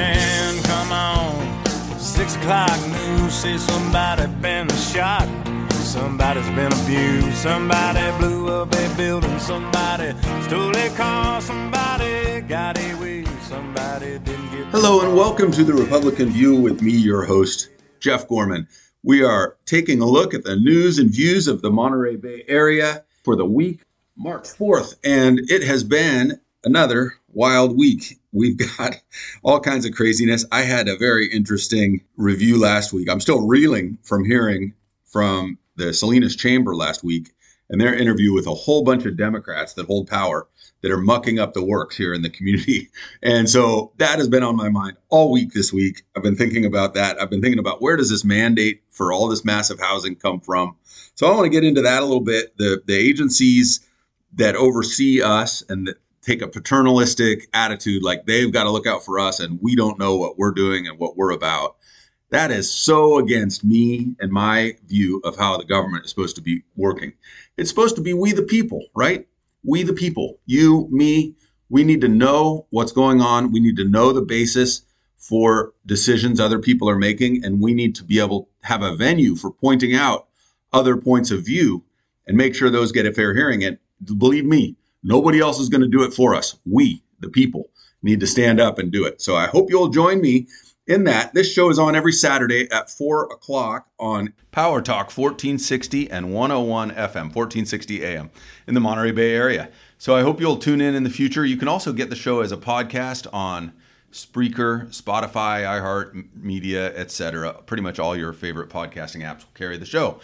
Six o'clock news say somebody been shot. Somebody's been abused. Somebody blew up a building. Somebody stole a car. Somebody got away. Somebody didn't get. Hello and welcome to the Republican View with me, your host, Jeff Gorman. We are taking a look at the news and views of the Monterey Bay area for the week, March 4th, and it has been another wild week. We've got all kinds of craziness. I had a very interesting review last week. I'm still reeling from hearing from the Salinas Chamber last week and their interview with a whole bunch of Democrats that hold power that are mucking up the works here in the community. And so that has been on my mind all week this week. I've been thinking about that. I've been thinking about where does this mandate for all this massive housing come from? So I want to get into that a little bit. The the agencies that oversee us and take a paternalistic attitude like they've got to look out for us and we don't know what we're doing and what we're about. That is so against me and my view of how the government is supposed to be working. It's supposed to be we the people, right? We the people, you, me, we need to know what's going on. We need to know the basis for decisions other people are making, and we need to be able to have a venue for pointing out other points of view and make sure those get a fair hearing. And believe me, nobody else is going to do it for us. We, the people, need to stand up and do it. So I hope you'll join me in that. This show is on every Saturday at 4 o'clock on Power Talk 1460 and 101 FM, 1460 AM in the Monterey Bay area. So I hope you'll tune in in the future. You can also get the show as a podcast on Spreaker, Spotify, iHeart Media, etc. Pretty much all your favorite podcasting apps will carry the show.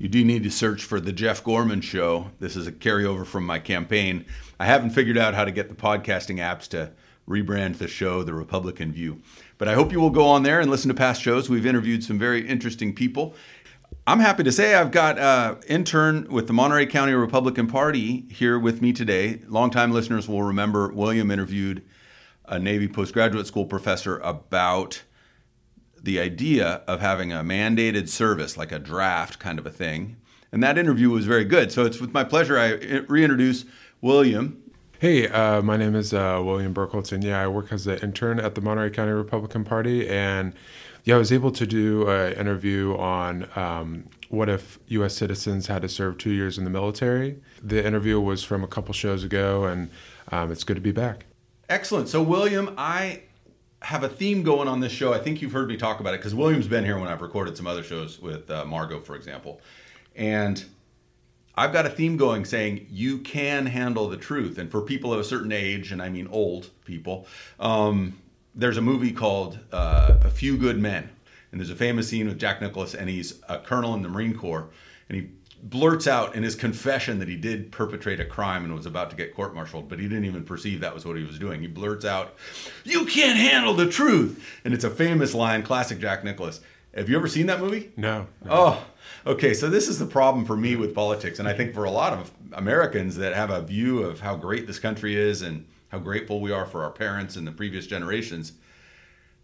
You do need to search for the Jeff Gorman Show. This is a carryover from my campaign. I haven't figured out how to get the podcasting apps to rebrand the show the Republican View. But I hope you will go on there and listen to past shows. We've interviewed some very interesting people. I'm happy to say I've got an intern with the Monterey County Republican Party here with me today. Longtime listeners will remember William interviewed a Navy postgraduate school professor about the idea of having a mandated service, like a draft kind of a thing. And that interview was very good. So it's with my pleasure I reintroduce William. Hey, uh, my name is uh, William Bergholz. Yeah, I work as an intern at the Monterey County Republican Party, and yeah, I was able to do an interview on um, what if U.S. citizens had to serve two years in the military. The interview was from a couple shows ago, and um, it's good to be back. Excellent. So, William, I have a theme going on this show. I think you've heard me talk about it because William's been here when I've recorded some other shows with uh, Margot, for example, and I've got a theme going saying you can handle the truth. And for people of a certain age, and I mean old people, um, there's a movie called uh, A Few Good Men. And there's a famous scene with Jack Nicholson, and he's a colonel in the Marine Corps. And he blurts out in his confession that he did perpetrate a crime and was about to get court martialed, but he didn't even perceive that was what he was doing. He blurts out, You can't handle the truth. And it's a famous line, classic Jack Nicholson. Have you ever seen that movie? No. no. Oh, okay. So this is the problem for me with politics, and I think for a lot of Americans that have a view of how great this country is and how grateful we are for our parents and the previous generations.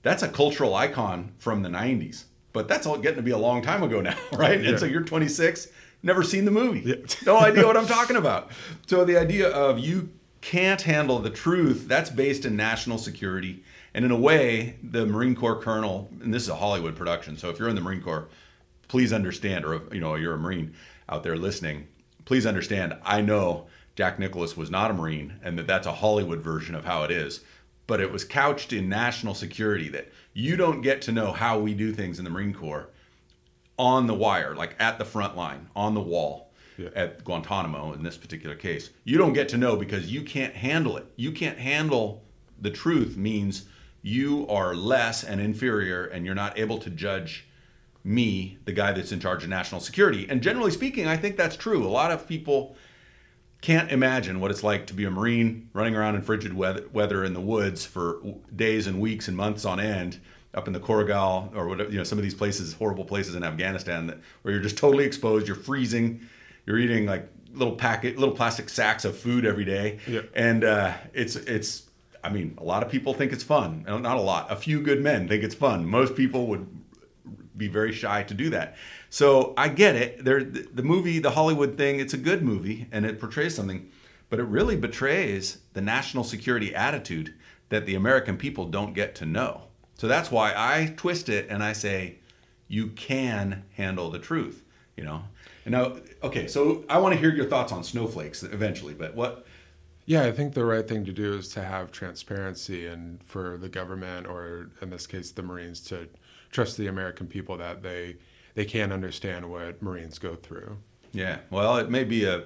That's a cultural icon from the 90s, but that's all getting to be a long time ago now, right? Yeah. And so you're 26, never seen the movie, Yeah. no idea what I'm talking about. So the idea of you can't handle the truth, that's based in national security And in a way, the Marine Corps colonel, and this is a Hollywood production, so if you're in the Marine Corps, please understand, or you know you're a Marine out there listening, please understand. I know Jack Nicholson was not a Marine, and that that's a Hollywood version of how it is. But it was couched in national security that you don't get to know how we do things in the Marine Corps on the wire, like at the front line, on the wall Yeah. at Guantanamo in this particular case. You don't get to know because you can't handle it. You can't handle the truth means you are less and inferior and you're not able to judge me, the guy that's in charge of national security. And generally speaking, I think that's true. A lot of people can't imagine what it's like to be a Marine running around in frigid weather, weather in the woods for days and weeks and months on end up in the Korengal or whatever, you know, some of these places, horrible places in Afghanistan that, where you're just totally exposed, you're freezing, you're eating like little packet, little plastic sacks of food every day. Yeah. And uh, it's, it's, I mean, a lot of people think it's fun. Not a lot. A few good men think it's fun. Most people would be very shy to do that. So I get it. There, the the movie, the Hollywood thing, it's a good movie and it portrays something, but it really betrays the national security attitude that the American people don't get to know. So that's why I twist it and I say, you can handle the truth. You know. And now, okay, so I want to hear your thoughts on snowflakes eventually, but what? Yeah, I think the right thing to do is to have transparency and for the government, or in this case, the Marines, to trust the American people that they they can understand what Marines go through. Yeah. Well, it may be a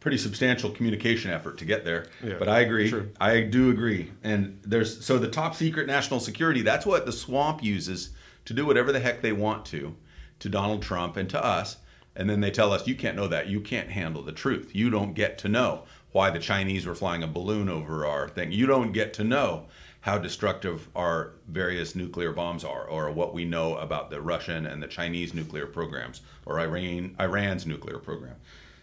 pretty substantial communication effort to get there, Yeah, but I agree. sure. I do agree. And there's so the top secret national security, that's what the swamp uses to do whatever the heck they want to to Donald Trump and to us. And then they tell us you can't know that. You can't handle the truth. You don't get to know why the Chinese were flying a balloon over our thing. You don't get to know how destructive our various nuclear bombs are or what we know about the Russian and the Chinese nuclear programs or Iran Iran's nuclear program.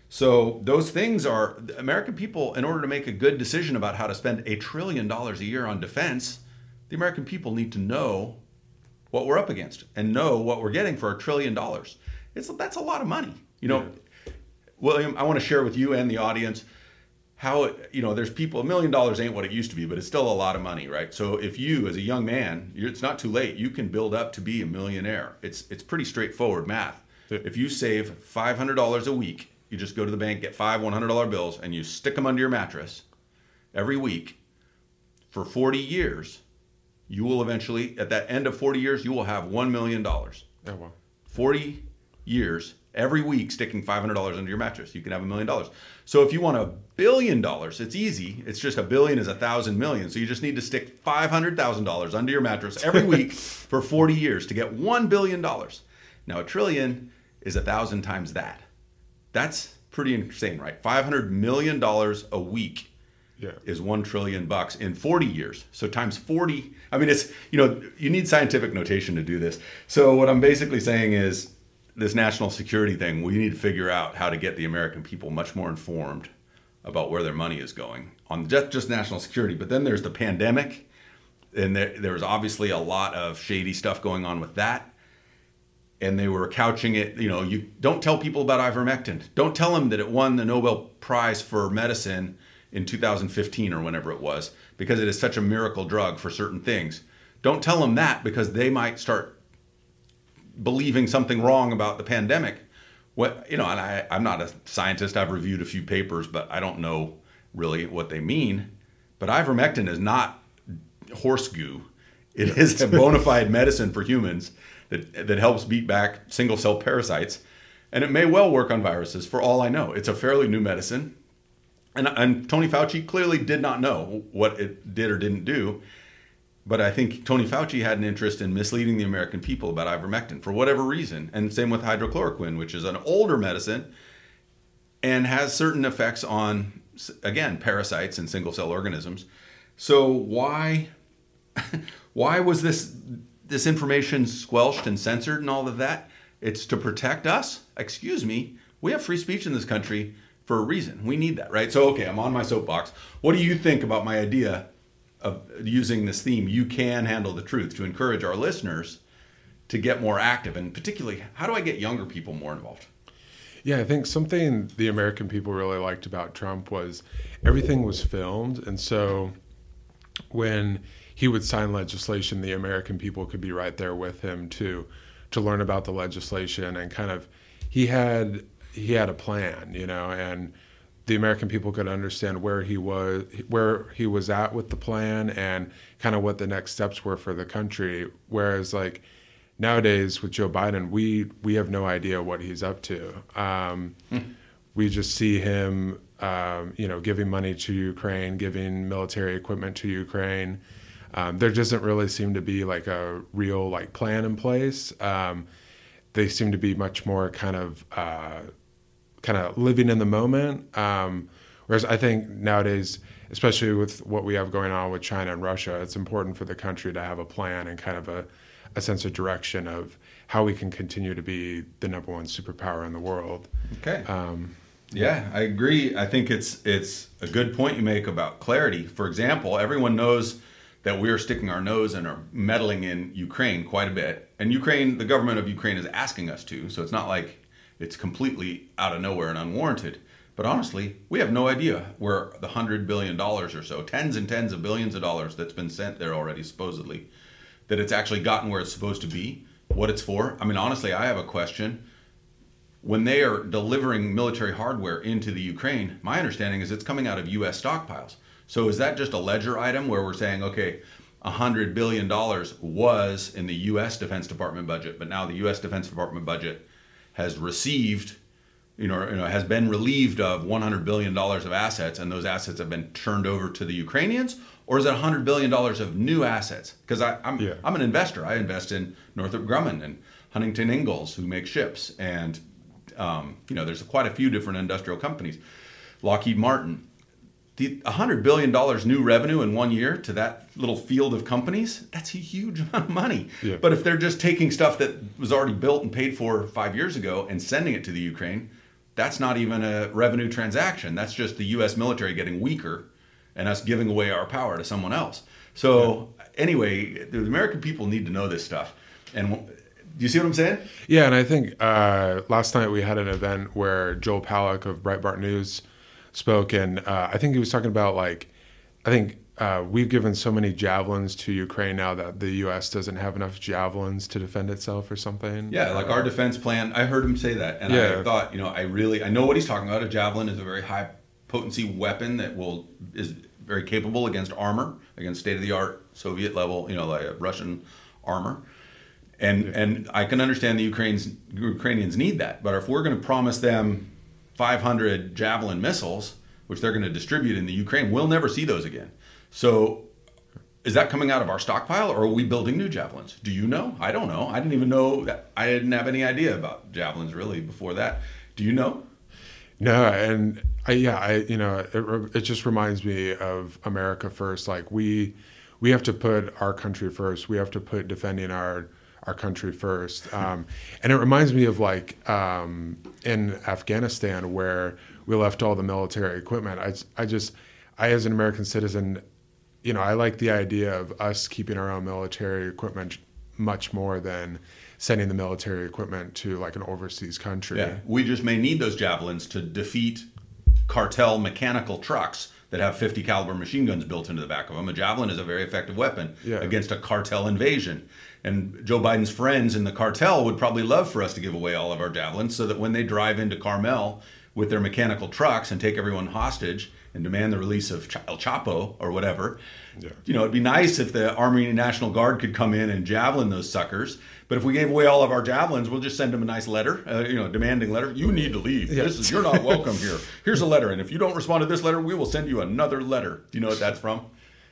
So those things are the American people in order to make a good decision about how to spend a trillion dollars a year on defense, the American people need to know what we're up against and know what we're getting for a trillion dollars. It's that's a lot of money. You know, William, I want to share with you and the audience how it, you know there's people a million dollars ain't what it used to be but it's still a lot of money right? So if you as a young man you're, it's not too late you can build up to be a millionaire. It's it's pretty straightforward math. If you save $500 a week you just go to the bank get five $100 bills and you stick them under your mattress every week for 40 years. You will eventually at that end of 40 years you will have $1 million Oh well. 40 years every week sticking $500 under your mattress. You can have a million dollars. So if you want a billion dollars it's easy. It's just a billion is a thousand million. So you just need to stick $500000 under your mattress every week for 40 years to get $1 billion now a trillion is a thousand times that that's pretty insane right $500 million a week Yeah. is 1 trillion bucks in 40 years. So times 40, I mean it's, you know, you need scientific notation to do this. So what I'm basically saying is this national security thing, we need to figure out how to get the American people much more informed about where their money is going on just just national security. But then there's the pandemic and there, there was obviously a lot of shady stuff going on with that and they were couching it you know you don't tell people about ivermectin. Don't tell them that it won the nobel prize for medicine in 2015 or whenever it was because it is such a miracle drug for certain things. Don't tell them that because they might start believing something wrong about the pandemic. What you know and I, i'm not a scientist. I've reviewed a few papers but i don't know really what they mean. But ivermectin is not horse goo it is a bona fide medicine for humans that, that helps beat back single cell parasites and it may well work on viruses for all i know it's a fairly new medicine and, and Tony Fauci clearly did not know what it did or didn't do. But I think Tony Fauci had an interest in misleading the American people about ivermectin for whatever reason. And same with hydrochloroquine, which is an older medicine and has certain effects on, again, parasites and single cell organisms. So why, why was this this information squelched and censored and all of that? It's to protect us. Excuse me. We have free speech in this country for a reason. We need that, right? So, okay, I'm on my soapbox. What do you think about my idea of using this theme, You Can Handle the Truth, to encourage our listeners to get more active? And particularly, how do I get younger people more involved? Yeah, I think something the American people really liked about Trump was everything was filmed. And so when he would sign legislation, the American people could be right there with him to to learn about the legislation and kind of he had he had a plan, you know, and the American people could understand where he was where he was at with the plan and kind of what the next steps were for the country. Whereas like nowadays with Joe Biden, we we have no idea what he's up to. Um, we just see him, um, you know, giving money to Ukraine, giving military equipment to Ukraine. Um, there doesn't really seem to be like a real like plan in place. Um, they seem to be much more kind of uh, kind of living in the moment. Um, whereas I think nowadays, especially with what we have going on with China and Russia, it's important for the country to have a plan and kind of a, a sense of direction of how we can continue to be the number one superpower in the world. Okay. Um, Yeah, I agree. I think it's it's a good point you make about clarity. For example, everyone knows that we are sticking our nose and are meddling in Ukraine quite a bit, and Ukraine, the government of Ukraine, is asking us to. So it's not like it's completely out of nowhere and unwarranted. But honestly, we have no idea where the hundred billion dollars or so, tens and tens of billions of dollars that's been sent there already, supposedly, that it's actually gotten where it's supposed to be, what it's for. I mean, honestly, I have a question when they are delivering military hardware into the Ukraine, my understanding is it's coming out of U.S. stockpiles. So is that just a ledger item where we're saying, okay, $100 billion was in the U.S. Defense Department budget, but now the U.S. Defense Department budget has received, you know, you know has been relieved of $100 billion of assets, and those assets have been turned over to the Ukrainians? Or is it $100 billion of new assets? Because I'm, Yeah. I'm an investor. I invest in Northrop Grumman and Huntington Ingalls, who make ships, and um, you know, there's quite a few different industrial companies. Lockheed Martin, the $100 billion new revenue in one year to that little field of companies, that's a huge amount of money. Yeah. But if they're just taking stuff that was already built and paid for five years ago and sending it to the Ukraine, that's not even a revenue transaction. That's just the U.S. military getting weaker and us giving away our power to someone else. So, anyway, the American people need to know this stuff. And do you see what I'm saying? Yeah, and I think uh, last night we had an event where Joel Pollak of Breitbart News spoke, and uh, I think he was talking about like, I think uh, we've given so many javelins to Ukraine now that the U.S. doesn't have enough javelins to defend itself or something. Yeah, like our defense plan. I heard him say that, and I thought, you know, I really, I know what he's talking about. A javelin is a very high potency weapon that will is very capable against armor, against state of the art Soviet level, you know, like Russian armor. And and I can understand the Ukrainians Ukrainians need that, but if we're going to promise them 500 javelin missiles, which they're going to distribute in the Ukraine, we'll never see those again. So is that coming out of our stockpile or are we building new javelins? Do you know? I don't know. I didn't even know that. I didn't have any idea about javelins really before that. Do you know? No, and I, yeah, I you know it, it just reminds me of America first. Like we we have to put our country first. We have to put defending our our country first. Um, and it reminds me of like um, in Afghanistan where we left all the military equipment. I I just I as an American citizen, you know, I like the idea of us keeping our own military equipment much more than sending the military equipment to like an overseas country. Yeah. We just may need those javelins to defeat cartel mechanical trucks that have 50 caliber machine guns built into the back of them. A javelin is a very effective weapon Yeah. against a cartel invasion. And Joe Biden's friends in the cartel would probably love for us to give away all of our javelins so that when they drive into Carmel with their mechanical trucks and take everyone hostage and demand the release of El Chapo or whatever, you know, it'd be nice if the Army National Guard could come in and javelin those suckers. But if we gave away all of our javelins, we'll just send them a nice letter, uh, you know, demanding letter. You need to leave. This is you're not welcome here. Here's a letter, and if you don't respond to this letter, we will send you another letter. Do you know what that's from?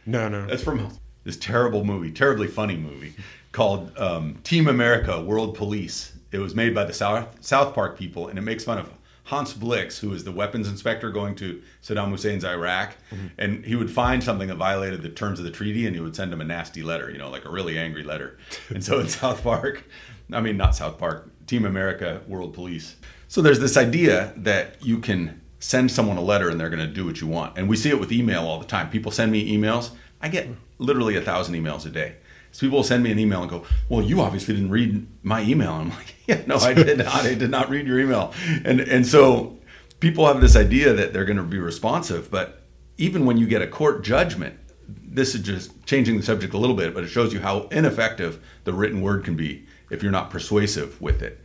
No, no. That's from this terrible movie, terribly funny movie called um, Team America: World Police. It was made by the South South Park people, and it makes fun of Hans Blix, who is the weapons inspector going to Saddam Hussein's Iraq, and he would find something that violated the terms of the treaty, and he would send him a nasty letter, you know, like a really angry letter. And so in South Park, I mean, not South Park, Team America: World Police. So there's this idea that you can send someone a letter and they're going to do what you want, and we see it with email all the time. People send me emails. I get literally a thousand emails a day. So people will send me an email and go, "Well, you obviously didn't read my email." I'm like, "Yeah, no, I did not. I did not read your email." And and so people have this idea that they're going to be responsive, but even when you get a court judgment, this is just changing the subject a little bit, but it shows you how ineffective the written word can be if you're not persuasive with it.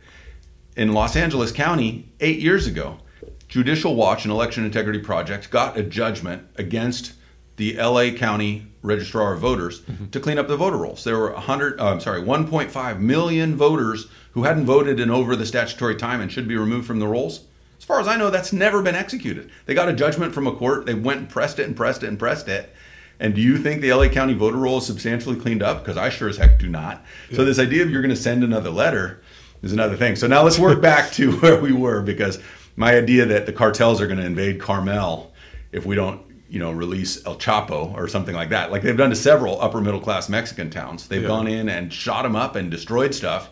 In Los Angeles County, eight years ago, Judicial Watch and Election Integrity Project got a judgment against the LA County Registrar of Voters to clean up the voter rolls. There were 100, uh, I'm sorry, 1.5 million voters who hadn't voted in over the statutory time and should be removed from the rolls. As far as I know, that's never been executed. They got a judgment from a court. They went and pressed it and pressed it and pressed it. And do you think the LA County voter roll is substantially cleaned up? Because I sure as heck do not. So this idea of you're going to send another letter is another thing. So now let's work back to where we were because my idea that the cartels are going to invade Carmel if we don't, you know, release El Chapo or something like that. Like they've done to several upper middle class Mexican towns. They've Yeah. gone in and shot them up and destroyed stuff,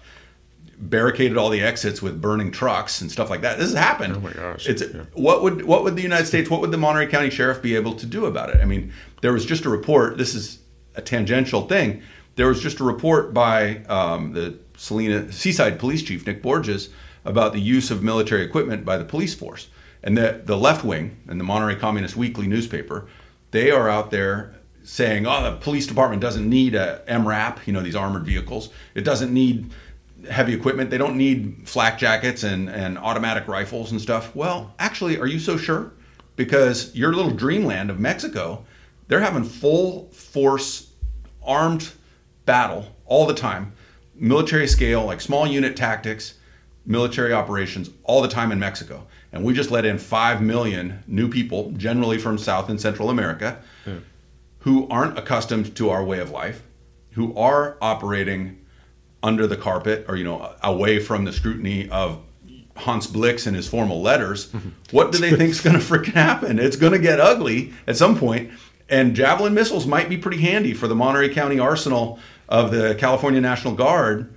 barricaded all the exits with burning trucks and stuff like that. This has happened. Oh my gosh. It's Yeah. what would what would the United States, what would the Monterey County Sheriff be able to do about it? I mean, there was just a report. This is a tangential thing. There was just a report by um, the Salina Seaside Police Chief Nick Borges about the use of military equipment by the police force and the the left wing and the Monterey Communist Weekly newspaper. They are out there saying, "Oh, the police department doesn't need a MRAP, you know, these armored vehicles. It doesn't need heavy equipment. They don't need flak jackets and, and automatic rifles and stuff. Well, actually, are you so sure? Because your little dreamland of Mexico, they're having full force armed battle all the time, military scale, like small unit tactics, military operations all the time in Mexico. And we just let in 5 million new people, generally from South and Central America, who aren't accustomed to our way of life, who are operating under the carpet or you know away from the scrutiny of Hans Blix and his formal letters, what do they think is going to freaking happen? It's going to get ugly at some point, and javelin missiles might be pretty handy for the Monterey County arsenal of the California National Guard.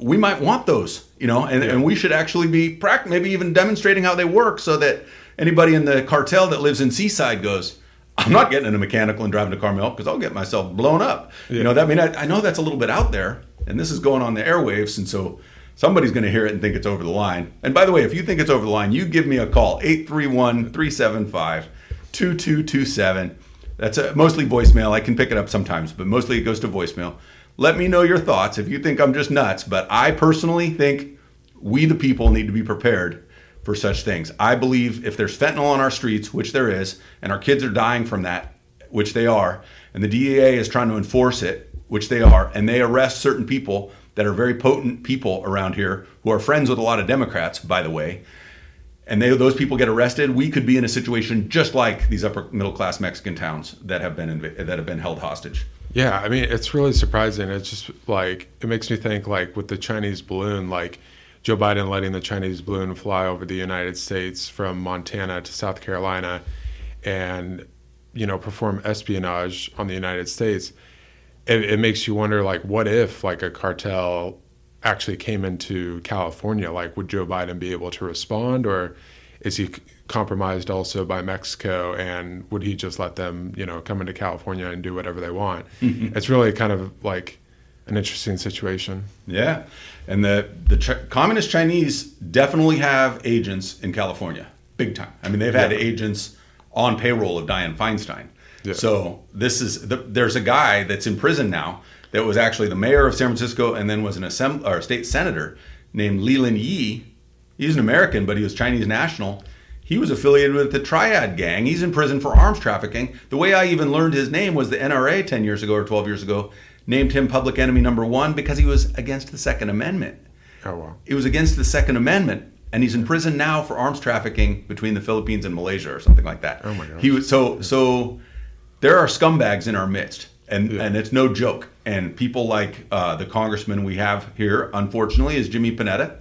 We might want those, you know, and, and we should actually be prac- maybe even demonstrating how they work so that anybody in the cartel that lives in Seaside goes, I'm not getting in a mechanical and driving to Carmel because I'll get myself blown up. You know, that I mean, I, I know that's a little bit out there, and this is going on the airwaves, and so somebody's going to hear it and think it's over the line. And by the way, if you think it's over the line, you give me a call 831 375 2227. That's a, mostly voicemail. I can pick it up sometimes, but mostly it goes to voicemail. Let me know your thoughts if you think I'm just nuts, but I personally think we, the people, need to be prepared for such things. I believe if there's fentanyl on our streets, which there is, and our kids are dying from that, which they are, and the DEA is trying to enforce it, which they are, and they arrest certain people that are very potent people around here who are friends with a lot of Democrats, by the way, and they, those people get arrested, we could be in a situation just like these upper middle class Mexican towns that have been inv- that have been held hostage. Yeah, I mean, it's really surprising. It's just like it makes me think like with the Chinese balloon, like Joe Biden letting the Chinese balloon fly over the United States from Montana to South Carolina and you know, perform espionage on the United States. It, it makes you wonder like what if like a cartel actually came into California, like would Joe Biden be able to respond or is he compromised also by Mexico and would he just let them, you know, come into California and do whatever they want? Mm-hmm. It's really kind of like an interesting situation. Yeah, and the the Ch- communist Chinese definitely have agents in California, big time. I mean, they've had Yeah. agents on payroll of Dianne Feinstein. Yeah. So this is the, there's a guy that's in prison now that was actually the mayor of San Francisco and then was an assembly or state senator named Leland Yee. He's an American, but he was Chinese national. He was affiliated with the Triad Gang. He's in prison for arms trafficking. The way I even learned his name was the NRA 10 years ago or 12 years ago named him public enemy number one because he was against the Second Amendment. Oh wow. It was against the Second Amendment, and he's in prison now for arms trafficking between the Philippines and Malaysia or something like that. Oh my gosh. He was so so. There are scumbags in our midst, and Yeah. and it's no joke. And people like uh, the congressman we have here, unfortunately, is Jimmy Panetta.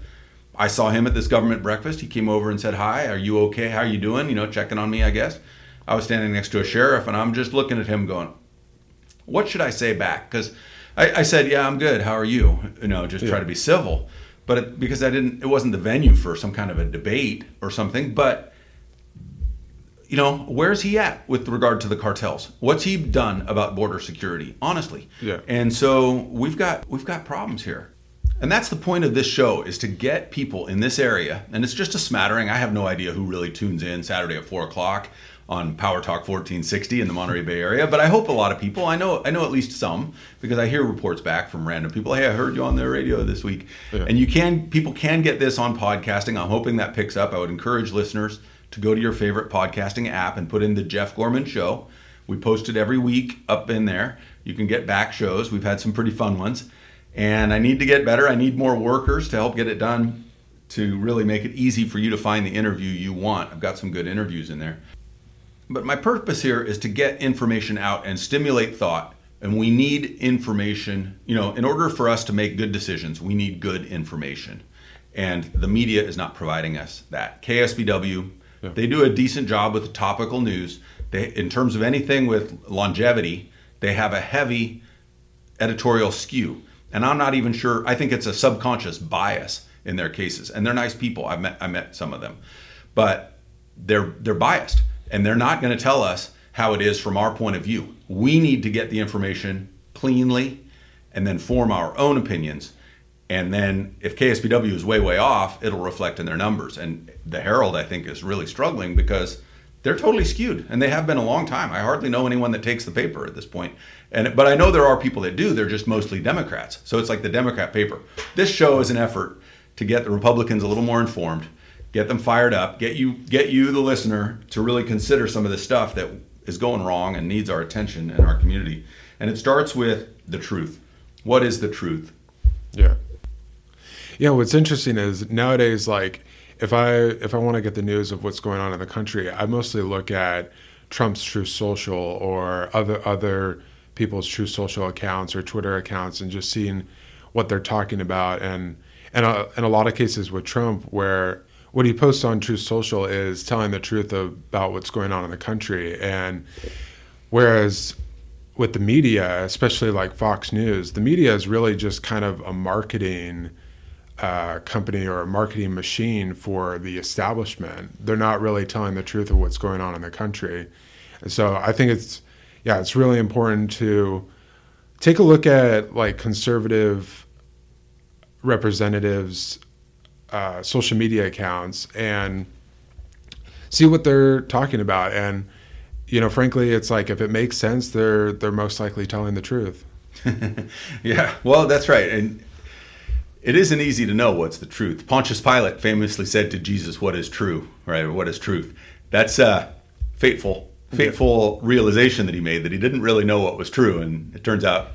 I saw him at this government breakfast. He came over and said, "Hi, are you okay? How are you doing? You know, checking on me, I guess." I was standing next to a sheriff, and I'm just looking at him, going, what should I say back? Because I, I said, yeah, I'm good. How are you? You know, just try to be civil. But it, because I didn't, it wasn't the venue for some kind of a debate or something. But you know, where's he at with regard to the cartels? What's he done about border security? Honestly, Yeah. And so we've got we've got problems here. And that's the point of this show is to get people in this area, and it's just a smattering. I have no idea who really tunes in Saturday at four o'clock on Power Talk 1460 in the Monterey Bay area. But I hope a lot of people, I know, I know at least some, because I hear reports back from random people. Hey, I heard you on the radio this week, Yeah. and you can, people can get this on podcasting. I'm hoping that picks up. I would encourage listeners to go to your favorite podcasting app and put in the Jeff Gorman Show. We post it every week up in there. You can get back shows. We've had some pretty fun ones. And I need to get better. I need more workers to help get it done to really make it easy for you to find the interview you want. I've got some good interviews in there. But my purpose here is to get information out and stimulate thought. And we need information, you know, in order for us to make good decisions, we need good information. And the media is not providing us that. KSBW, they do a decent job with the topical news. They, in terms of anything with longevity, they have a heavy editorial skew. And I'm not even sure, I think it's a subconscious bias in their cases. And they're nice people. I met I met some of them. But they're they're biased and they're not going to tell us how it is from our point of view. We need to get the information cleanly and then form our own opinions. And then if KSBW is way way off, it'll reflect in their numbers. And the Herald I think is really struggling because they're totally skewed and they have been a long time. I hardly know anyone that takes the paper at this point. And but I know there are people that do. They're just mostly Democrats. So it's like the Democrat paper. This show is an effort to get the Republicans a little more informed, get them fired up, get you get you the listener to really consider some of the stuff that is going wrong and needs our attention in our community. And it starts with the truth. What is the truth? Yeah. Yeah, what's interesting is nowadays like if I if I want to get the news of what's going on in the country, I mostly look at Trump's Truth Social or other other people's Truth Social accounts or Twitter accounts and just seeing what they're talking about. And and uh, in a lot of cases with Trump where what he posts on Truth Social is telling the truth about what's going on in the country. And whereas with the media, especially like Fox News, the media is really just kind of a marketing uh, company or a marketing machine for the establishment. They're not really telling the truth of what's going on in the country. And so I think it's, yeah, it's really important to take a look at like conservative representatives' uh, social media accounts and see what they're talking about. And, you know, frankly, it's like if it makes sense, they're they're most likely telling the truth. yeah, well, that's right. And it isn't easy to know what's the truth. Pontius Pilate famously said to Jesus, "What is true?" Right? What is truth? That's a fateful, fateful realization that he made that he didn't really know what was true, and it turns out.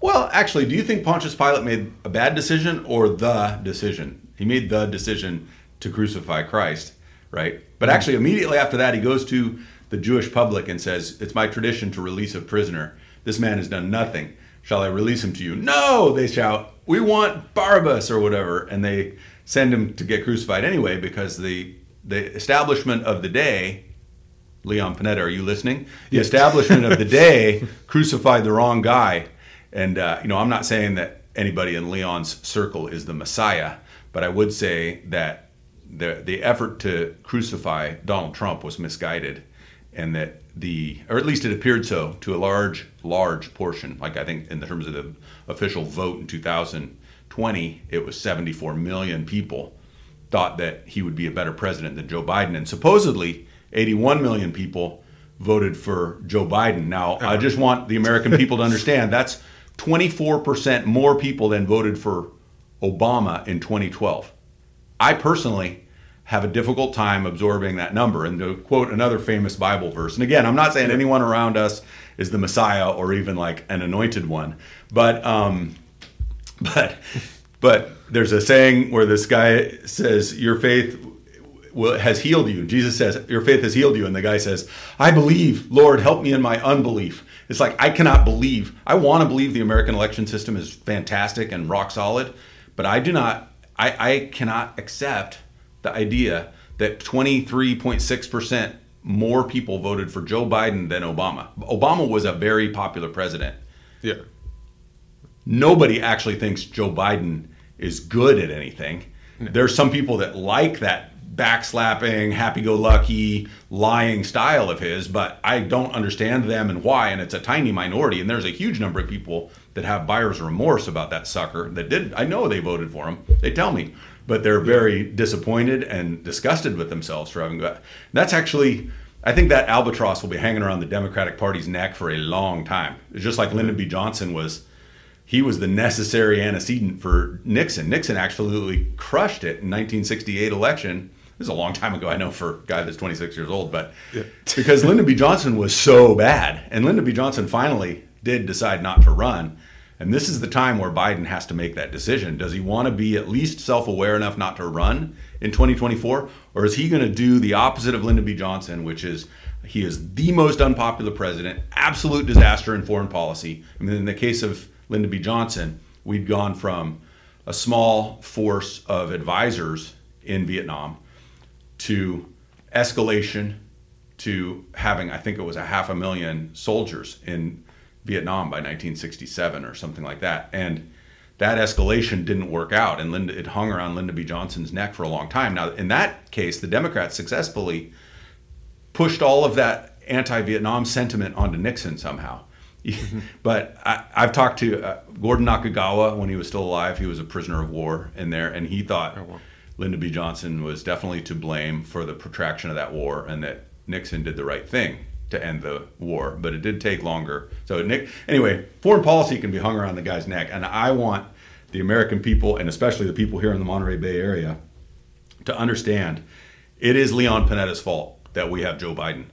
Well, actually, do you think Pontius Pilate made a bad decision or the decision? He made the decision to crucify Christ, right? But mm. actually, immediately after that, he goes to the Jewish public and says, "It's my tradition to release a prisoner. This man has done nothing. Shall I release him to you?" No, they shout. We want Barabbas or whatever, and they send him to get crucified anyway because the the establishment of the day, Leon Panetta, are you listening? The Yes. establishment of the day crucified the wrong guy, and uh, you know I'm not saying that anybody in Leon's circle is the Messiah, but I would say that the the effort to crucify Donald Trump was misguided, and that the or at least it appeared so to a large large portion. Like I think in terms of the official vote in 2020, it was 74 million people thought that he would be a better president than Joe Biden, and supposedly 81 million people voted for Joe Biden. Now I uh-huh. just want the American people to understand that's 24% more people than voted for Obama in 2012. I personally have a difficult time absorbing that number. And to quote another famous Bible verse, and again, I'm not saying anyone around us is the Messiah or even like an anointed one, but um, but but there's a saying where this guy says, "Your faith." Has healed you. Jesus says, Your faith has healed you. And the guy says, I believe, Lord, help me in my unbelief. It's like, I cannot believe. I want to believe the American election system is fantastic and rock solid, but I do not, I, I cannot accept the idea that 23.6% more people voted for Joe Biden than Obama. Obama was a very popular president. Yeah. Nobody actually thinks Joe Biden is good at anything. There's some people that like that backslapping, happy-go-lucky, lying style of his, but I don't understand them and why. And it's a tiny minority, and there's a huge number of people that have buyer's remorse about that sucker. That did. I know they voted for him. They tell me, but they're very disappointed and disgusted with themselves for having got. That's actually I think that albatross will be hanging around the Democratic Party's neck for a long time. It's just like Lyndon B. Johnson was. He was the necessary antecedent for Nixon. Nixon absolutely crushed it in 1968 election. This is a long time ago, I know, for a guy that's 26 years old, but because Lyndon B. Johnson was so bad, and Lyndon B. Johnson finally did decide not to run. And this is the time where Biden has to make that decision. Does he want to be at least self aware enough not to run in 2024? Or is he going to do the opposite of Lyndon B. Johnson, which is he is the most unpopular president, absolute disaster in foreign policy? I mean, in the case of Lyndon B. Johnson, we'd gone from a small force of advisors in Vietnam to escalation to having, I think it was a half a million soldiers in Vietnam by 1967 or something like that. And that escalation didn't work out, and Linda, it hung around Lyndon B. Johnson's neck for a long time. Now, in that case, the Democrats successfully pushed all of that anti-Vietnam sentiment onto Nixon somehow. but I, I've talked to uh, Gordon Nakagawa when he was still alive. He was a prisoner of war in there, and he thought Lyndon B. Johnson was definitely to blame for the protraction of that war, and that Nixon did the right thing to end the war. But it did take longer. So Nick, anyway, foreign policy can be hung around the guy's neck, and I want the American people, and especially the people here in the Monterey Bay area, to understand it is Leon Panetta's fault that we have Joe Biden.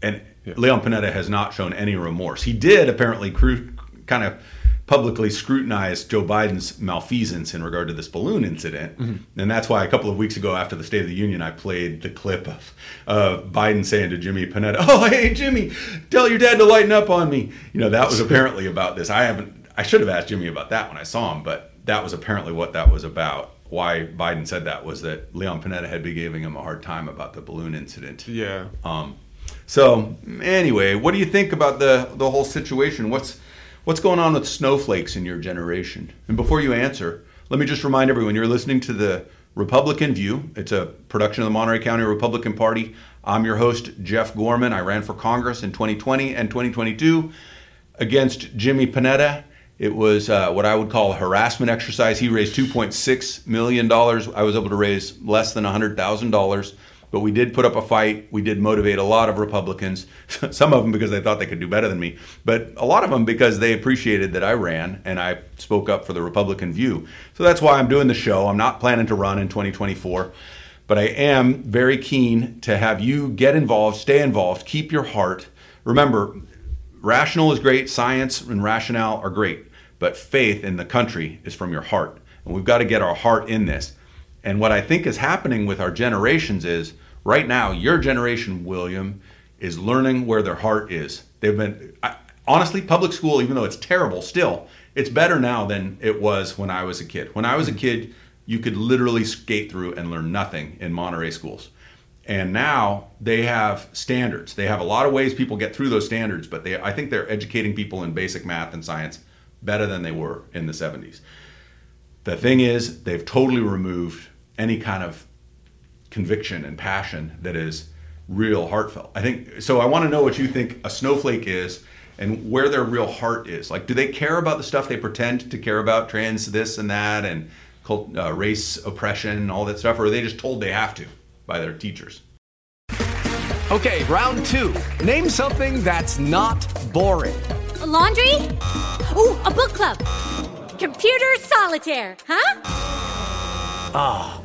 And Leon Panetta has not shown any remorse. He did apparently cru- kind of publicly scrutinized Joe Biden's malfeasance in regard to this balloon incident. And that's why a couple of weeks ago after the State of the Union, I played the clip of uh, Biden saying to Jimmy Panetta, Oh, hey, Jimmy, tell your dad to lighten up on me. You know, that was apparently about this. I haven't, I should have asked Jimmy about that when I saw him, but that was apparently what that was about. Why Biden said that was that Leon Panetta had been giving him a hard time about the balloon incident. Yeah. Um, so anyway, what do you think about the the whole situation? What's what's going on with snowflakes in your generation? And before you answer, let me just remind everyone you're listening to the Republican View. It's a production of the Monterey County Republican Party. I'm your host Jeff Gorman. I ran for Congress in 2020 and 2022 against Jimmy Panetta. It was uh, what I would call a harassment exercise. He raised 2.6 million dollars. I was able to raise less than 100,000 dollars but we did put up a fight. We did motivate a lot of Republicans, some of them because they thought they could do better than me, but a lot of them because they appreciated that I ran and I spoke up for the Republican view. So that's why I'm doing the show. I'm not planning to run in 2024, but I am very keen to have you get involved, stay involved, keep your heart. Remember, rational is great, science and rationale are great, but faith in the country is from your heart. And we've got to get our heart in this. And what I think is happening with our generations is right now, your generation, William, is learning where their heart is. They've been, I, honestly, public school, even though it's terrible still, it's better now than it was when I was a kid. When I was a kid, you could literally skate through and learn nothing in Monterey schools. And now they have standards. They have a lot of ways people get through those standards, but they, I think they're educating people in basic math and science better than they were in the 70s. The thing is, they've totally removed any kind of conviction and passion that is real heartfelt. I think so. I want to know what you think a snowflake is and where their real heart is. Like, do they care about the stuff they pretend to care about, trans this and that, and cult, uh, race oppression, and all that stuff, or are they just told they have to by their teachers? Okay, round two. Name something that's not boring. A laundry? Ooh, a book club. Computer solitaire, huh? Ah, oh,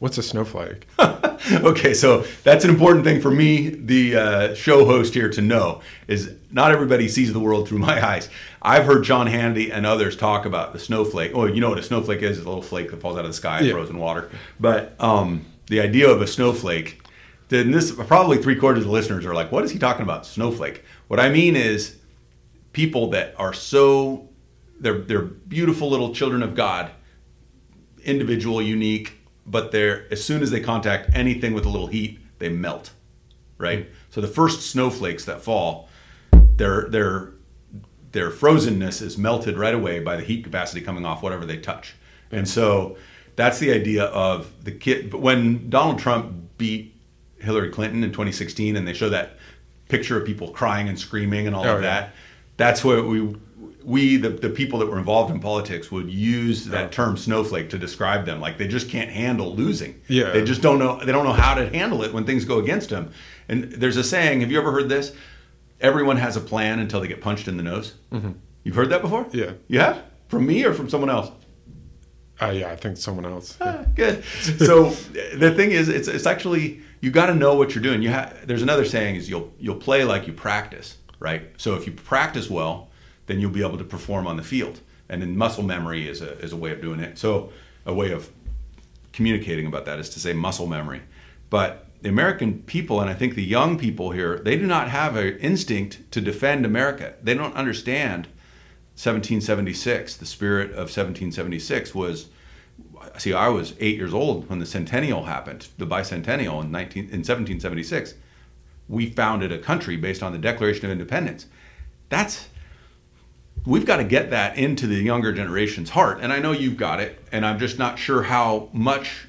What's a snowflake? okay, so that's an important thing for me, the uh, show host here, to know is not everybody sees the world through my eyes. I've heard Sean Hannity and others talk about the snowflake. Oh, you know what a snowflake is? It's a little flake that falls out of the sky, Yeah. frozen water. But um, the idea of a snowflake, then this probably three quarters of the listeners are like, what is he talking about? Snowflake. What I mean is people that are so they're they're beautiful little children of God, individual, unique, but they're as soon as they contact anything with a little heat, they melt. Right? So the first snowflakes that fall, their their their frozenness is melted right away by the heat capacity coming off whatever they touch. And so That's the idea of the kid. But when Donald Trump beat Hillary Clinton in 2016, and they show that picture of people crying and screaming and all Oh, of yeah. that, that's what we we the, the people that were involved in politics would use that term snowflake to describe them like they just can't handle losing Yeah. they just don't know they don't know how to handle it when things go against them and there's a saying have you ever heard this everyone has a plan until they get punched in the nose Mhm. you've heard that before Yeah. you have from me or from someone else Uh, yeah, I think someone else. Ah, good. So the thing is, it's it's actually you got to know what you're doing. You have there's another saying is you'll you'll play like you practice, right? So if you practice well, then you'll be able to perform on the field. And then muscle memory is a is a way of doing it. So a way of communicating about that is to say muscle memory. But the American people, and I think the young people here, they do not have an instinct to defend America. They don't understand 1776. The spirit of 1776 was see, I was eight years old when the centennial happened, the bicentennial in 19 in 1776. We founded a country based on the Declaration of Independence. That's we've got to get that into the younger generation's heart, and I know you've got it, and I'm just not sure how much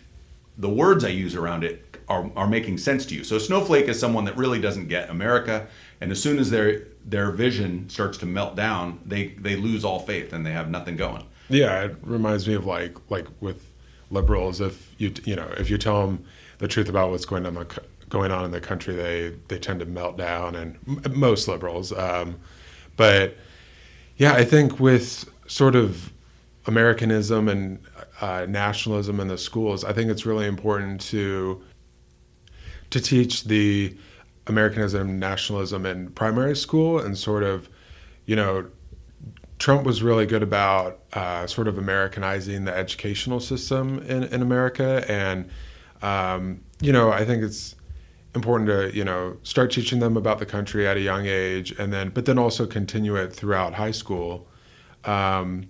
the words I use around it are, are making sense to you. So snowflake is someone that really doesn't get America, and as soon as their their vision starts to melt down, they they lose all faith and they have nothing going. Yeah, it reminds me of like like with liberals. If you you know if you tell them the truth about what's going on the, going on in the country, they they tend to melt down, and m- most liberals. Um, but yeah, I think with sort of Americanism and uh, nationalism in the schools, I think it's really important to to teach the Americanism, nationalism in primary school, and sort of, you know, Trump was really good about uh, sort of Americanizing the educational system in, in America. And, um, you know, I think it's important to, you know, start teaching them about the country at a young age and then, but then also continue it throughout high school. Um,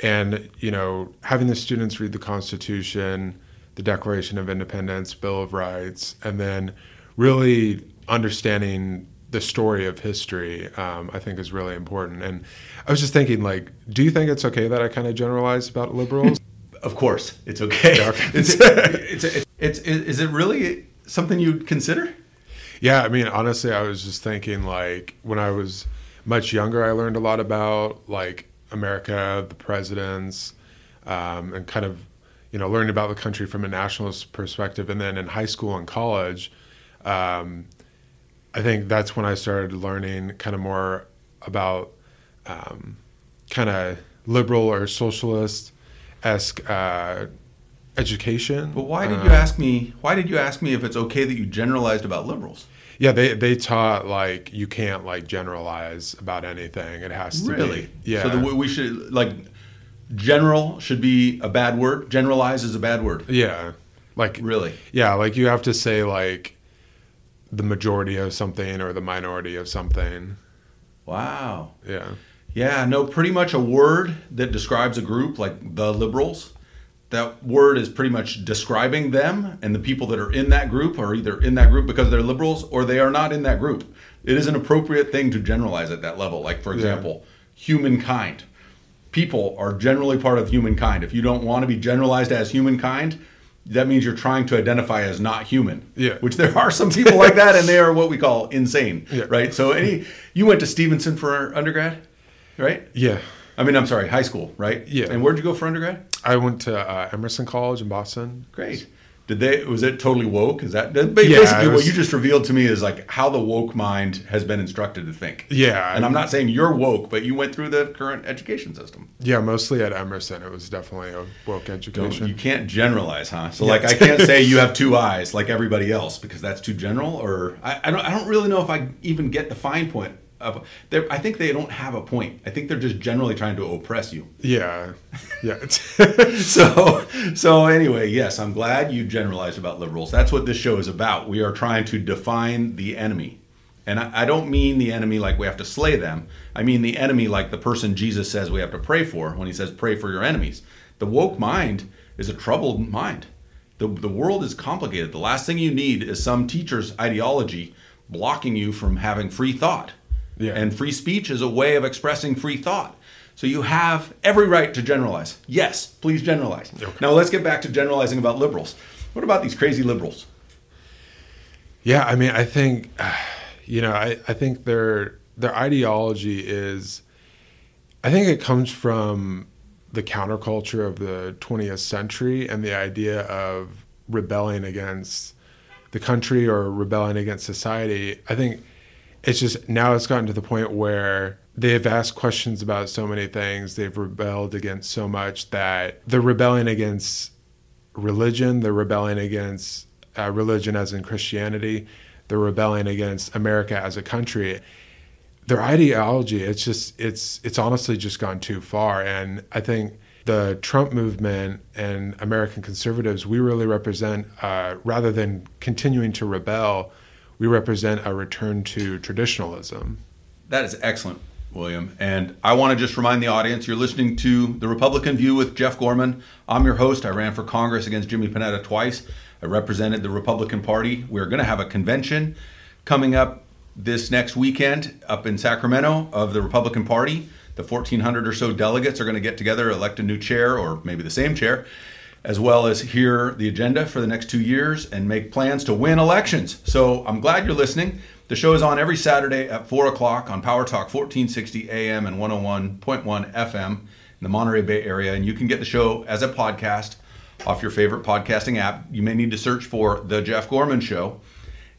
and, you know, having the students read the Constitution, the Declaration of Independence, Bill of Rights, and then really understanding the story of history, um, I think is really important. And I was just thinking, like, do you think it's okay that I kind of generalize about liberals? Of course, it's okay. It's, it's, it's, it's, is it really something you'd consider? Yeah, I mean, honestly, I was just thinking, like, when I was much younger, I learned a lot about, like, America, the presidents, um, and kind of, you know, learning about the country from a nationalist perspective. And then in high school and college, um, I think that's when I started learning kind of more about um, kind of liberal or socialist esque uh, education. But why did Uh, you ask me? Why did you ask me if it's okay that you generalized about liberals? Yeah, they they taught like you can't like generalize about anything. It has to Really? be. Yeah. So the, we should like general should be a bad word. Generalize is a bad word. yeah. Like Really? Yeah, like you have to say like the majority of something or the minority of something. Wow. Yeah. Yeah, no, pretty much a word that describes a group like the liberals. That word is pretty much describing them, and the people that are in that group are either in that group because they're liberals or they are not in that group. It is an appropriate thing to generalize at that level. Like, for Yeah. example, humankind. People are generally part of humankind. If you don't want to be generalized as humankind, that means you're trying to identify as not human. Yeah. Which there are some people like that, and they are what we call insane. Yeah. Right. So, any you went to Stevenson for undergrad, right? Yeah. I mean, I'm sorry, high school, right? Yeah. And where'd you go for undergrad? I went to uh, Emerson College in Boston. Great. Did they? Was it totally woke? Is that that- Yeah, basically what you just revealed to me? Is like how the woke mind has been instructed to think. Yeah. And I'm not saying you're woke, but you went through the current education system. Yeah, mostly at Emerson. It was definitely a woke education. you can't generalize, huh? So Yeah. like I can't say you have two eyes like everybody else because that's too general. Or I, I don't I don't really know if I even get the fine point I think they don't have a point. I think they're just generally trying to oppress you. yeah. Yeah. so so anyway yes i'm glad you generalized about liberals that's what this show is about we are trying to define the enemy and I, I don't mean the enemy like we have to slay them i mean the enemy like the person jesus says we have to pray for when he says pray for your enemies the woke mind is a troubled mind the, the world is complicated the last thing you need is some teacher's ideology blocking you from having free thought Yeah. and free speech is a way of expressing free thought So you have every right to generalize. Yes, please generalize. Now let's get back to generalizing about liberals. What about these crazy liberals? Yeah, I mean, I think, you know, I, I think their their ideology is, I think it comes from the counterculture of the 20th century and the idea of rebelling against the country or rebelling against society. I think it's just now it's gotten to the point where they've asked questions about so many things, they've rebelled against so much that they're rebelling against religion, they're rebelling against uh, religion as in Christianity, they're rebelling against America as a country. Their ideology, it's just it's it's honestly just gone too far, and I think the Trump movement and American conservatives, we really represent, uh, rather than continuing to rebel, we represent a return to traditionalism. That is excellent, William. And I want to just remind the audience you're listening to The Republican View with Jeff Gorman. I'm your host. I ran for Congress against Jimmy Panetta twice. I represented the Republican Party. We're going to have a convention coming up this next weekend up in Sacramento of the Republican Party. The 1,400 or so delegates are going to get together, elect a new chair, or maybe the same chair, as well as hear the agenda for the next two years and make plans to win elections. So I'm glad you're listening. The show is on every Saturday at 4 o'clock on Power Talk 1460 AM and 101.1 FM in the Monterey Bay area. And you can get the show as a podcast off your favorite podcasting app. You may need to search for The Jeff Gorman Show.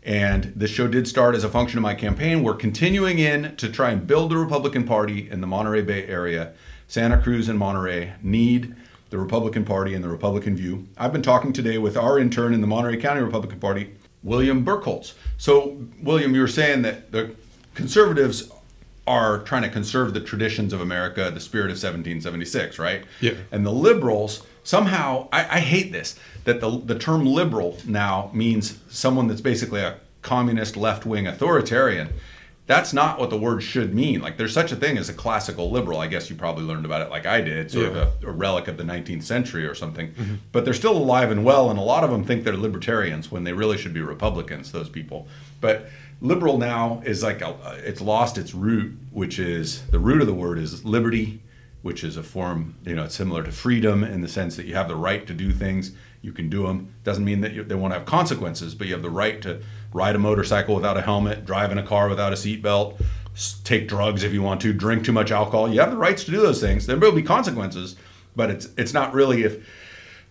And this show did start as a function of my campaign. We're continuing in to try and build the Republican Party in the Monterey Bay area. Santa Cruz and Monterey need the Republican Party and the Republican view. I've been talking today with our intern in the Monterey County Republican Party, William Bergholz. So, William, you were saying that the conservatives are trying to conserve the traditions of America, the spirit of 1776, right? Yeah. And the liberals somehow, I, I hate this, that the, the term liberal now means someone that's basically a communist left wing authoritarian. That's not what the word should mean. Like, there's such a thing as a classical liberal. I guess you probably learned about it like I did, sort Yeah. of a, a relic of the 19th century or something. Mm-hmm. But they're still alive and well, and a lot of them think they're libertarians when they really should be Republicans, those people. But liberal now is like, a, uh, it's lost its root, which is the root of the word is liberty, which is a form, you know, it's similar to freedom in the sense that you have the right to do things, you can do them. Doesn't mean that you, they won't have consequences, but you have the right to ride a motorcycle without a helmet, drive in a car without a seatbelt, take drugs if you want to, drink too much alcohol. You have the rights to do those things. There will be consequences, but it's it's not really if.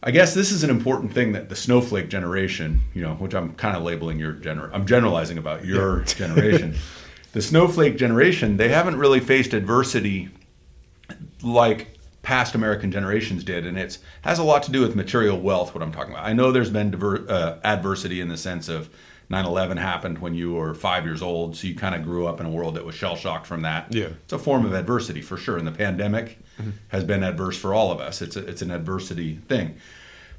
I guess this is an important thing that the snowflake generation, you know, which I'm kind of labeling your gener, I'm generalizing about your generation. The snowflake generation, they haven't really faced adversity like past American generations did, and it has a lot to do with material wealth. What I'm talking about. I know there's been diver, uh, adversity in the sense of 9/11 happened when you were five years old, so you kind of grew up in a world that was shell shocked from that. Yeah. it's a form of adversity for sure, and the pandemic has been adverse for all of us. It's a, it's an adversity thing,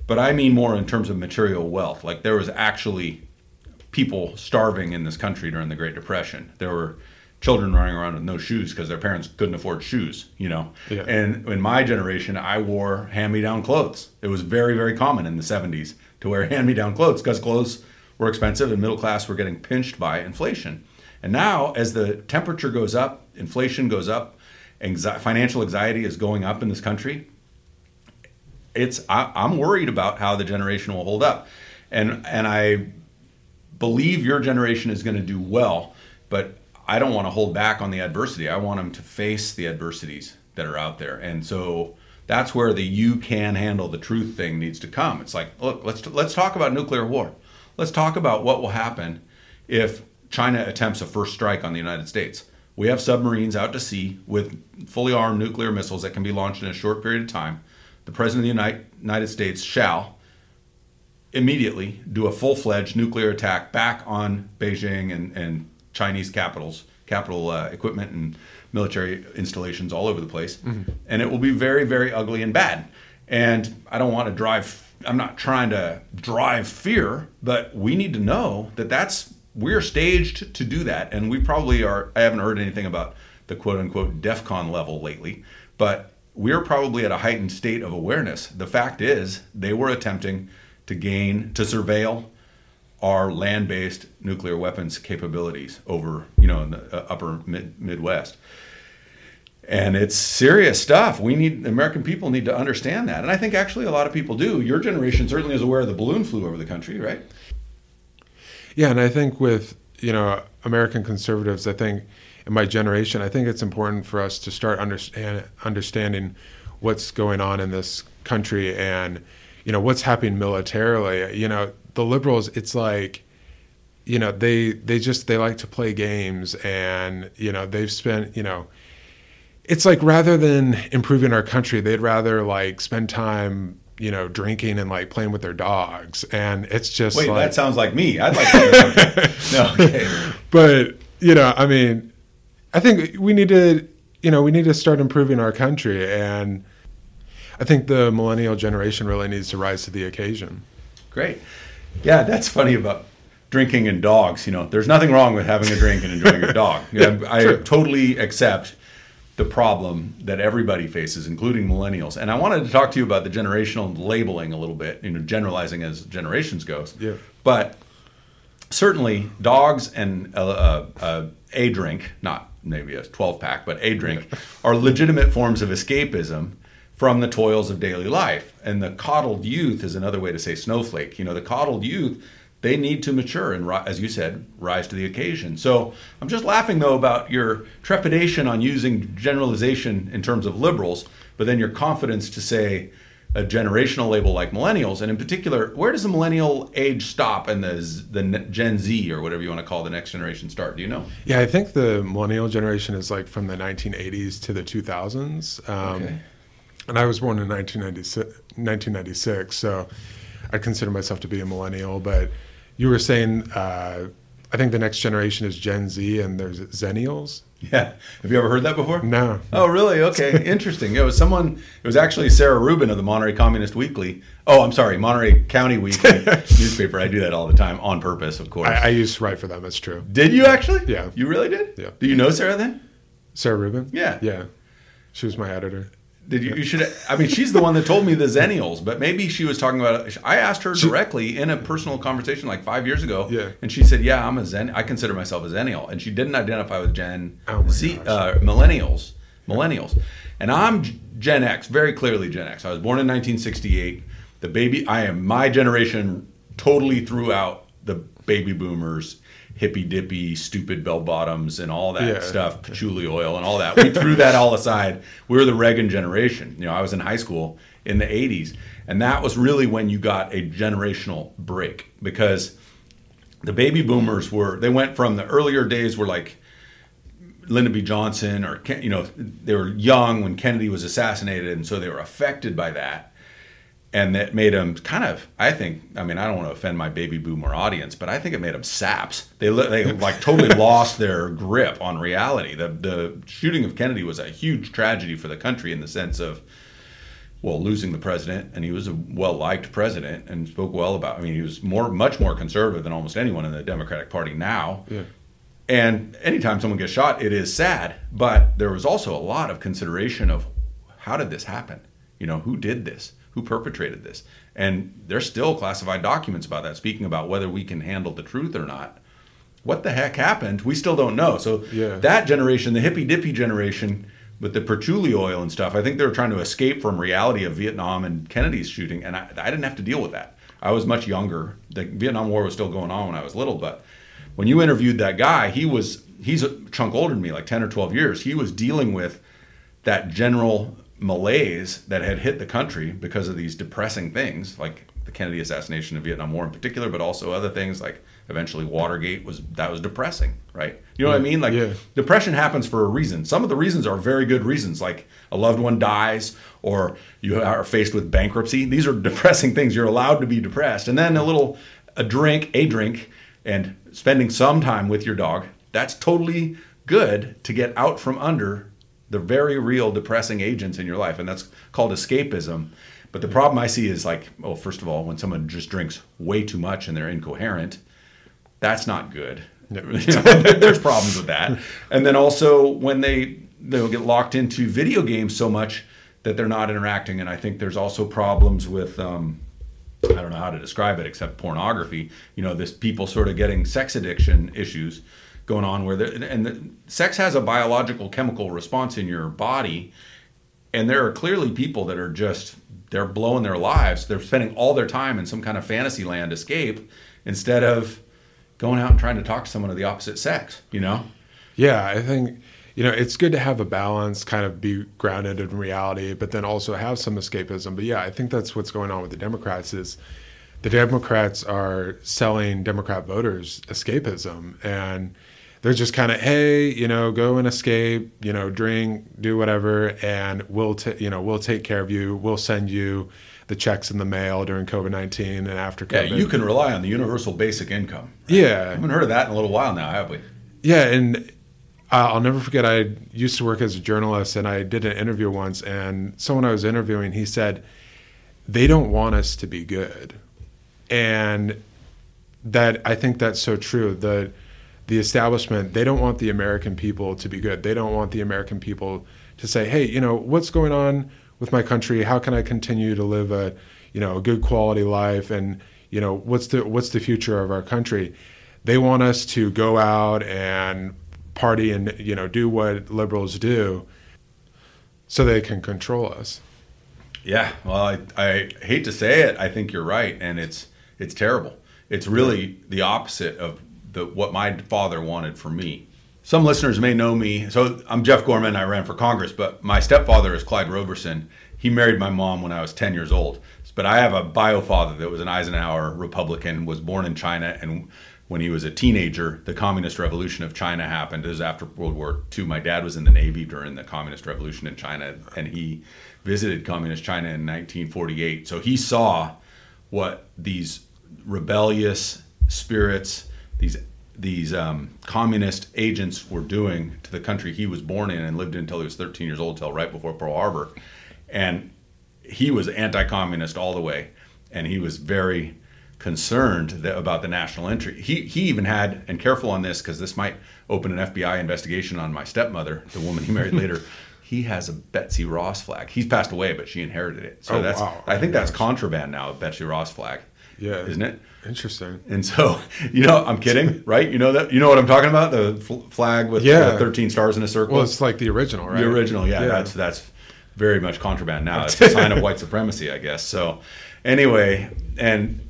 but I mean more in terms of material wealth. Like there was actually people starving in this country during the Great Depression. There were children running around with no shoes because their parents couldn't afford shoes, you know. Yeah. And in my generation, I wore hand-me-down clothes. It was very, very common in the 70s to wear hand-me-down clothes because clothes were expensive and middle class were getting pinched by inflation. And now, as the temperature goes up, inflation goes up, financial anxiety is going up in this country it's I, I'm worried about how the generation will hold up, and and I believe your generation is going to do well, but I don't want to hold back on the adversity. I want them to face the adversities that are out there, and so that's where the "you can handle the truth" thing needs to come. It's like, look, let's let's talk about nuclear war. Let's talk about what will happen if China attempts a first strike on the United States. We have submarines out to sea with fully armed nuclear missiles that can be launched in a short period of time. The President of the United, States shall immediately do a full fledged nuclear attack back on Beijing and, and Chinese capitals, capital uh, equipment and military installations all over the place. And it will be very, very ugly and bad. And I don't want to drive, I'm not trying to drive fear, but we need to know that that's, we're staged to do that. And we probably are, I haven't heard anything about the quote unquote DEFCON level lately, but we're probably at a heightened state of awareness. The fact is, they were attempting to gain, to surveil our land-based nuclear weapons capabilities over, you know, in the uh, upper mid- Midwest. And it's serious stuff. We need American people need to understand that, and I think actually a lot of people do. Your generation certainly is aware of the balloon flew over the country, right? Yeah, and I think with you know American conservatives, I think in my generation, I think it's important for us to start understand understanding what's going on in this country and you know what's happening militarily. You know, the liberals, it's like you know they they just they like to play games and you know they've spent you know it's like rather than improving our country they'd rather like spend time you know drinking and like playing with their dogs and it's just Wait, like, that sounds like me. I'd like to. no, okay. but you know i mean i think we need to you know we need to start improving our country and i think the millennial generation really needs to rise to the occasion Great. Yeah, that's funny about drinking and dogs. You know, there's nothing wrong with having a drink and enjoying your dog. Yeah, I true. totally accept the problem that everybody faces, including millennials. And I wanted to talk to you about the generational labeling a little bit, you know, generalizing as generations goes. Yeah. But certainly, dogs and uh, uh, uh, a drink, not maybe a 12 pack, but a drink, are legitimate forms of escapism from the toils of daily life. And the coddled youth is another way to say snowflake. You know, the coddled youth, they need to mature and, as you said, rise to the occasion. So I'm just laughing, though, about your trepidation on using generalization in terms of liberals, but then your confidence to say, a generational label like millennials, and in particular, where does the millennial age stop and the the Gen Z or whatever you want to call the next generation start? Do you know? Yeah, I think the millennial generation is like from the 1980s to the 2000s. Um, Okay. And I was born in 1996, 1996, so I consider myself to be a millennial. But you were saying, uh, I think the next generation is Gen Z, and there's Zennials. Yeah. Have you ever heard that before? No. Oh, really? Okay. Interesting. It was someone, it was actually Sarah Rubin of the Monterey Communist Weekly. Oh, I'm sorry, Monterey County Weekly newspaper. I do that all the time on purpose, of course. I, I used to write for them. That's true. did you actually? Yeah. You really did? Yeah. Do you know Sarah then? Sarah Rubin. Yeah. Yeah. She was my editor. Did you? You should. I mean, she's the one that told me the Zennials, but maybe she was talking about. I asked her directly in a personal conversation like five years ago. Yeah. And she said, "Yeah, I'm a Zen. I consider myself a Zennial," and she didn't identify with Gen Oh Z, uh, millennials, millennials, and I'm Gen X, very clearly Gen X. I was born in 1968. The baby, I am my generation. Totally threw out the baby boomers. Hippy dippy, stupid bell bottoms, and all that Yeah. stuff, patchouli oil, and all that. We threw that all aside. We were the Reagan generation. You know, I was in high school in the 80s, and that was really when you got a generational break because the baby boomers were, they went from the earlier days were like Lyndon B. Johnson or, Ken- you know, they were young when Kennedy was assassinated, and so they were affected by that and that made them kind of i think i mean i don't want to offend my baby boomer audience but i think it made them saps they they like totally lost their grip on reality the the shooting of kennedy was a huge tragedy for the country in the sense of well losing the president and he was a well liked president and spoke well about i mean he was more much more conservative than almost anyone in the democratic party now Yeah. and anytime someone gets shot, it is sad. But there was also a lot of consideration of how did this happen? You know, who did this? Who perpetrated this? And there's still classified documents about that, speaking about whether we can handle the truth or not. What the heck happened? We still don't know. So Yeah. that generation, the hippy dippy generation, with the patchouli oil and stuff, I think they were trying to escape from reality of Vietnam and Kennedy's shooting, and I, I didn't have to deal with that. I was much younger. The Vietnam War was still going on when I was little, but when you interviewed that guy, he was he's a chunk older than me, like ten or twelve years. He was dealing with that general malaise that had hit the country because of these depressing things, like the Kennedy assassination and Vietnam War in particular, but also other things like eventually Watergate was that was depressing, right? You know what I mean? Like yeah. depression happens for a reason. Some of the reasons are very good reasons, like a loved one dies or you are faced with bankruptcy. These are depressing things. You're allowed to be depressed. And then a little a drink, a drink, and spending some time with your dog. That's totally good to get out from under the very real depressing agents in your life. And that's called escapism. But the problem I see is like, well, first of all, when someone just drinks way too much and they're incoherent, that's not good. There's problems with that. And then also when they they'll get locked into video games so much that they're not interacting. And I think there's also problems with um, I don't know how to describe it except pornography. You know, this people sort of getting sex addiction issues going on where there, and the, sex has a biological chemical response in your body and there are clearly people that are just they're blowing their lives. They're spending all their time in some kind of fantasy land escape instead of going out and trying to talk to someone of the opposite sex you know? Yeah, I think you know it's good to have a balance, kind of be grounded in reality, but then also have some escapism. But yeah, I think that's what's going on with the Democrats is the Democrats are selling Democrat voters escapism. And they're just kind of hey you know go and escape you know drink do whatever and we'll ta- you know we'll take care of you we'll send you the checks in the mail during covid-19 and after COVID. yeah covid you can rely on the universal basic income yeah i haven't heard of that in a little while now have we yeah, and I'll never forget. I used to work as a journalist, and I did an interview once, and someone I was interviewing, he said, "They don't want us to be good," and that I think that's so true. The the establishment they don't want the American people to be good. They don't want the American people to say, "Hey, you know what's going on with my country? How can I continue to live a you know a good quality life?" And you know what's the what's the future of our country? They want us to go out and party and you know do what liberals do, so they can control us. Yeah, well, I, I hate to say it, I think you're right, and it's it's terrible. It's really the opposite of the what my father wanted for me. Some listeners may know me. So I'm Jeff Gorman. I ran for Congress, but my stepfather is Clyde Roberson. He married my mom when I was 10 years old. But I have a bio father that was an Eisenhower Republican, was born in China, and when he was a teenager, the Communist Revolution of China happened. It was after World War II. My dad was in the Navy during the Communist Revolution in China, and he visited Communist China in 1948. So he saw what these rebellious spirits, these these um, communist agents were doing to the country he was born in and lived in until he was 13 years old, till right before Pearl Harbor, and he was anti-communist all the way, and he was very concerned that, about the national entry. He he even had, and careful on this because this might open an FBI investigation on my stepmother, the woman he married later. He has a Betsy Ross flag. He's passed away, but she inherited it. So Oh, that's wow. I think that's contraband now, a Betsy Ross flag. Yeah, isn't it? Interesting. And so, you know, I'm kidding, right? You know that you know what I'm talking about? The fl- flag with Yeah. uh, 13 stars in a circle. Well, it's like the original, right? The original, yeah, Yeah. That's that's very much contraband now. It's a sign of white supremacy, I guess. So, anyway, and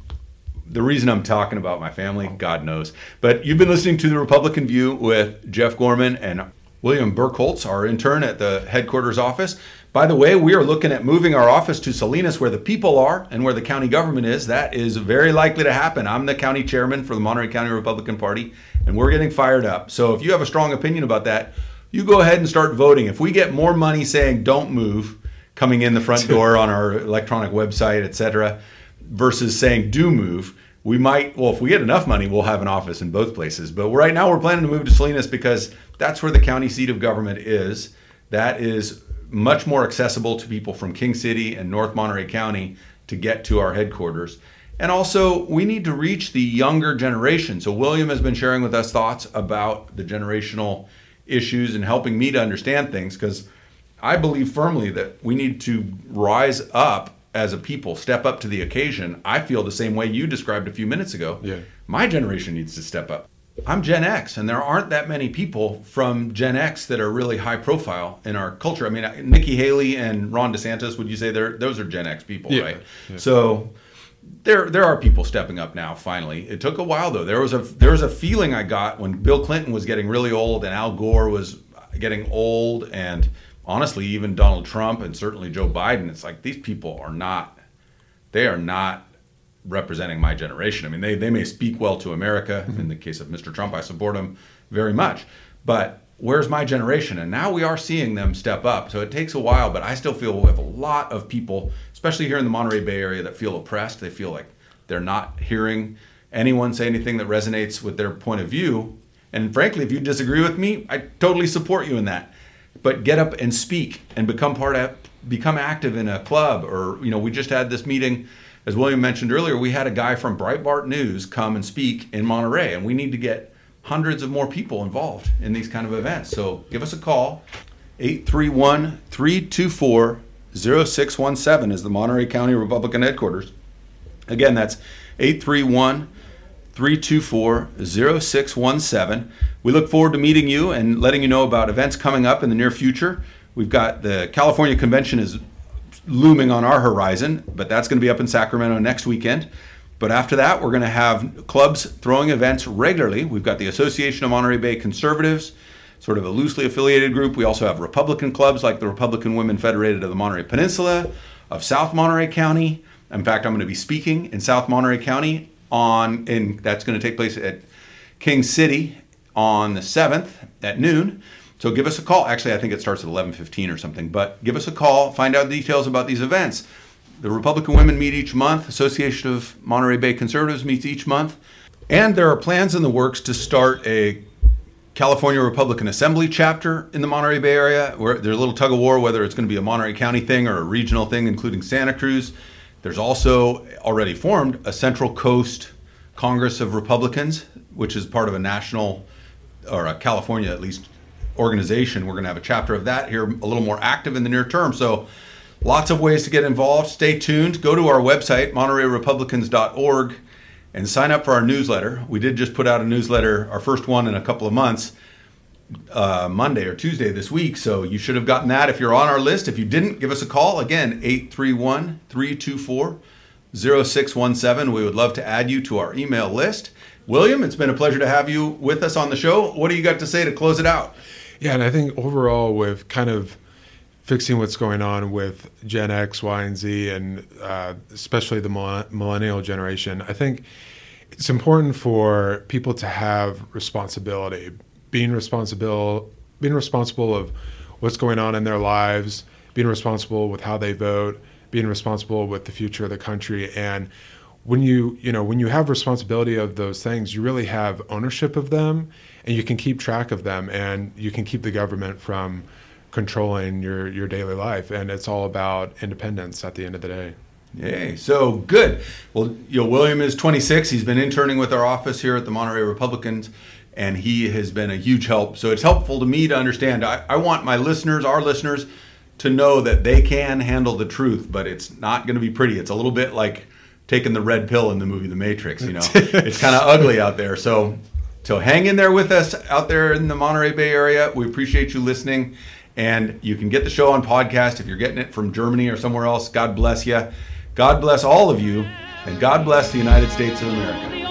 the reason I'm talking about my family, God knows. But you've been listening to the Republican View with Jeff Gorman and William Bergholz, our intern at the headquarters office. By the way, we are looking at moving our office to Salinas, where the people are and where the county government is. That is very likely to happen. I'm the county chairman for the Monterey County Republican Party, and we're getting fired up. So if you have a strong opinion about that, you go ahead and start voting. If we get more money saying don't move coming in the front door on our electronic website, etc., versus saying do move, we might, well, if we get enough money, we'll have an office in both places. But right now, we're planning to move to Salinas because that's where the county seat of government is. That is much more accessible to people from King City and North Monterey County to get to our headquarters. And also, we need to reach the younger generation. So, William has been sharing with us thoughts about the generational issues and helping me to understand things because I believe firmly that we need to rise up as a people, step up to the occasion. I feel the same way you described a few minutes ago. Yeah. My generation needs to step up. I'm Gen X, and there aren't that many people from Gen X that are really high profile in our culture. I mean, Nikki Haley and Ron DeSantis, would you say they're those are Gen X people, Yeah, right? yeah. So there there are people stepping up now. Finally, it took a while though. There was a there was a feeling I got when Bill Clinton was getting really old and Al Gore was getting old, and honestly, even Donald Trump and certainly Joe Biden. It's like these people are not they are not representing my generation. I mean, they, they may speak well to America. Mm-hmm. In the case of Mr. Trump, I support him very much. But where's my generation? And now we are seeing them step up. So it takes a while, but I still feel we have a lot of people, especially here in the Monterey Bay Area, that feel oppressed. They feel like they're not hearing anyone say anything that resonates with their point of view. And frankly, if you disagree with me, I totally support you in that. But get up and speak and become part of become active in a club or you know, we just had this meeting as William mentioned earlier, we had a guy from Breitbart News come and speak in Monterey, and we need to get hundreds of more people involved in these kind of events. So give us a call. 831 324 0617 is the Monterey County Republican headquarters. Again, that's 831 324 0617. We look forward to meeting you and letting you know about events coming up in the near future. We've got the California Convention is looming on our horizon, but that's going to be up in Sacramento next weekend. But after that, we're going to have clubs throwing events regularly. We've got the Association of Monterey Bay Conservatives, sort of a loosely affiliated group. We also have Republican clubs like the Republican Women Federated of the Monterey Peninsula, of South Monterey County. In fact, I'm going to be speaking in South Monterey County on, and that's going to take place at King City on the 7th at noon. So give us a call. Actually, I think it starts at 11:15 or something. But give us a call. Find out details about these events. The Republican women meet each month. Association of Monterey Bay Conservatives meets each month, and there are plans in the works to start a California Republican Assembly chapter in the Monterey Bay area. Where there's a little tug of war whether it's going to be a Monterey County thing or a regional thing, including Santa Cruz. There's also already formed a Central Coast Congress of Republicans, which is part of a national or a California at least organization. We're going to have a chapter of that here, a little more active in the near term. So, lots of ways to get involved. Stay tuned. Go to our website, MontereyRepublicans.org, and sign up for our newsletter. We did just put out a newsletter, our first one in a couple of months, uh, Monday or Tuesday this week. So, you should have gotten that if you're on our list. If you didn't, give us a call. Again, 831 324 0617. We would love to add you to our email list. William, it's been a pleasure to have you with us on the show. What do you got to say to close it out? Yeah, and I think overall, with kind of fixing what's going on with Gen X, Y, and Z, and uh, especially the millennial generation, I think it's important for people to have responsibility, being responsible, being responsible of what's going on in their lives, being responsible with how they vote, being responsible with the future of the country, and when you you know when you have responsibility of those things you really have ownership of them and you can keep track of them and you can keep the government from controlling your your daily life and it's all about independence at the end of the day Yay. So good. Well, you know, William is 26. He's been interning with our office here at the Monterey Republicans, and he has been a huge help. So it's helpful to me to understand. I, I want my listeners, our listeners, to know that they can handle the truth, but it's not going to be pretty. It's a little bit like taking the red pill in the movie The Matrix. You know, it's kind of ugly out there. So, so hang in there with us out there in the Monterey Bay area. We appreciate you listening, and you can get the show on podcast if you're getting it from Germany or somewhere else. God bless you. God bless all of you, and God bless the United States of America.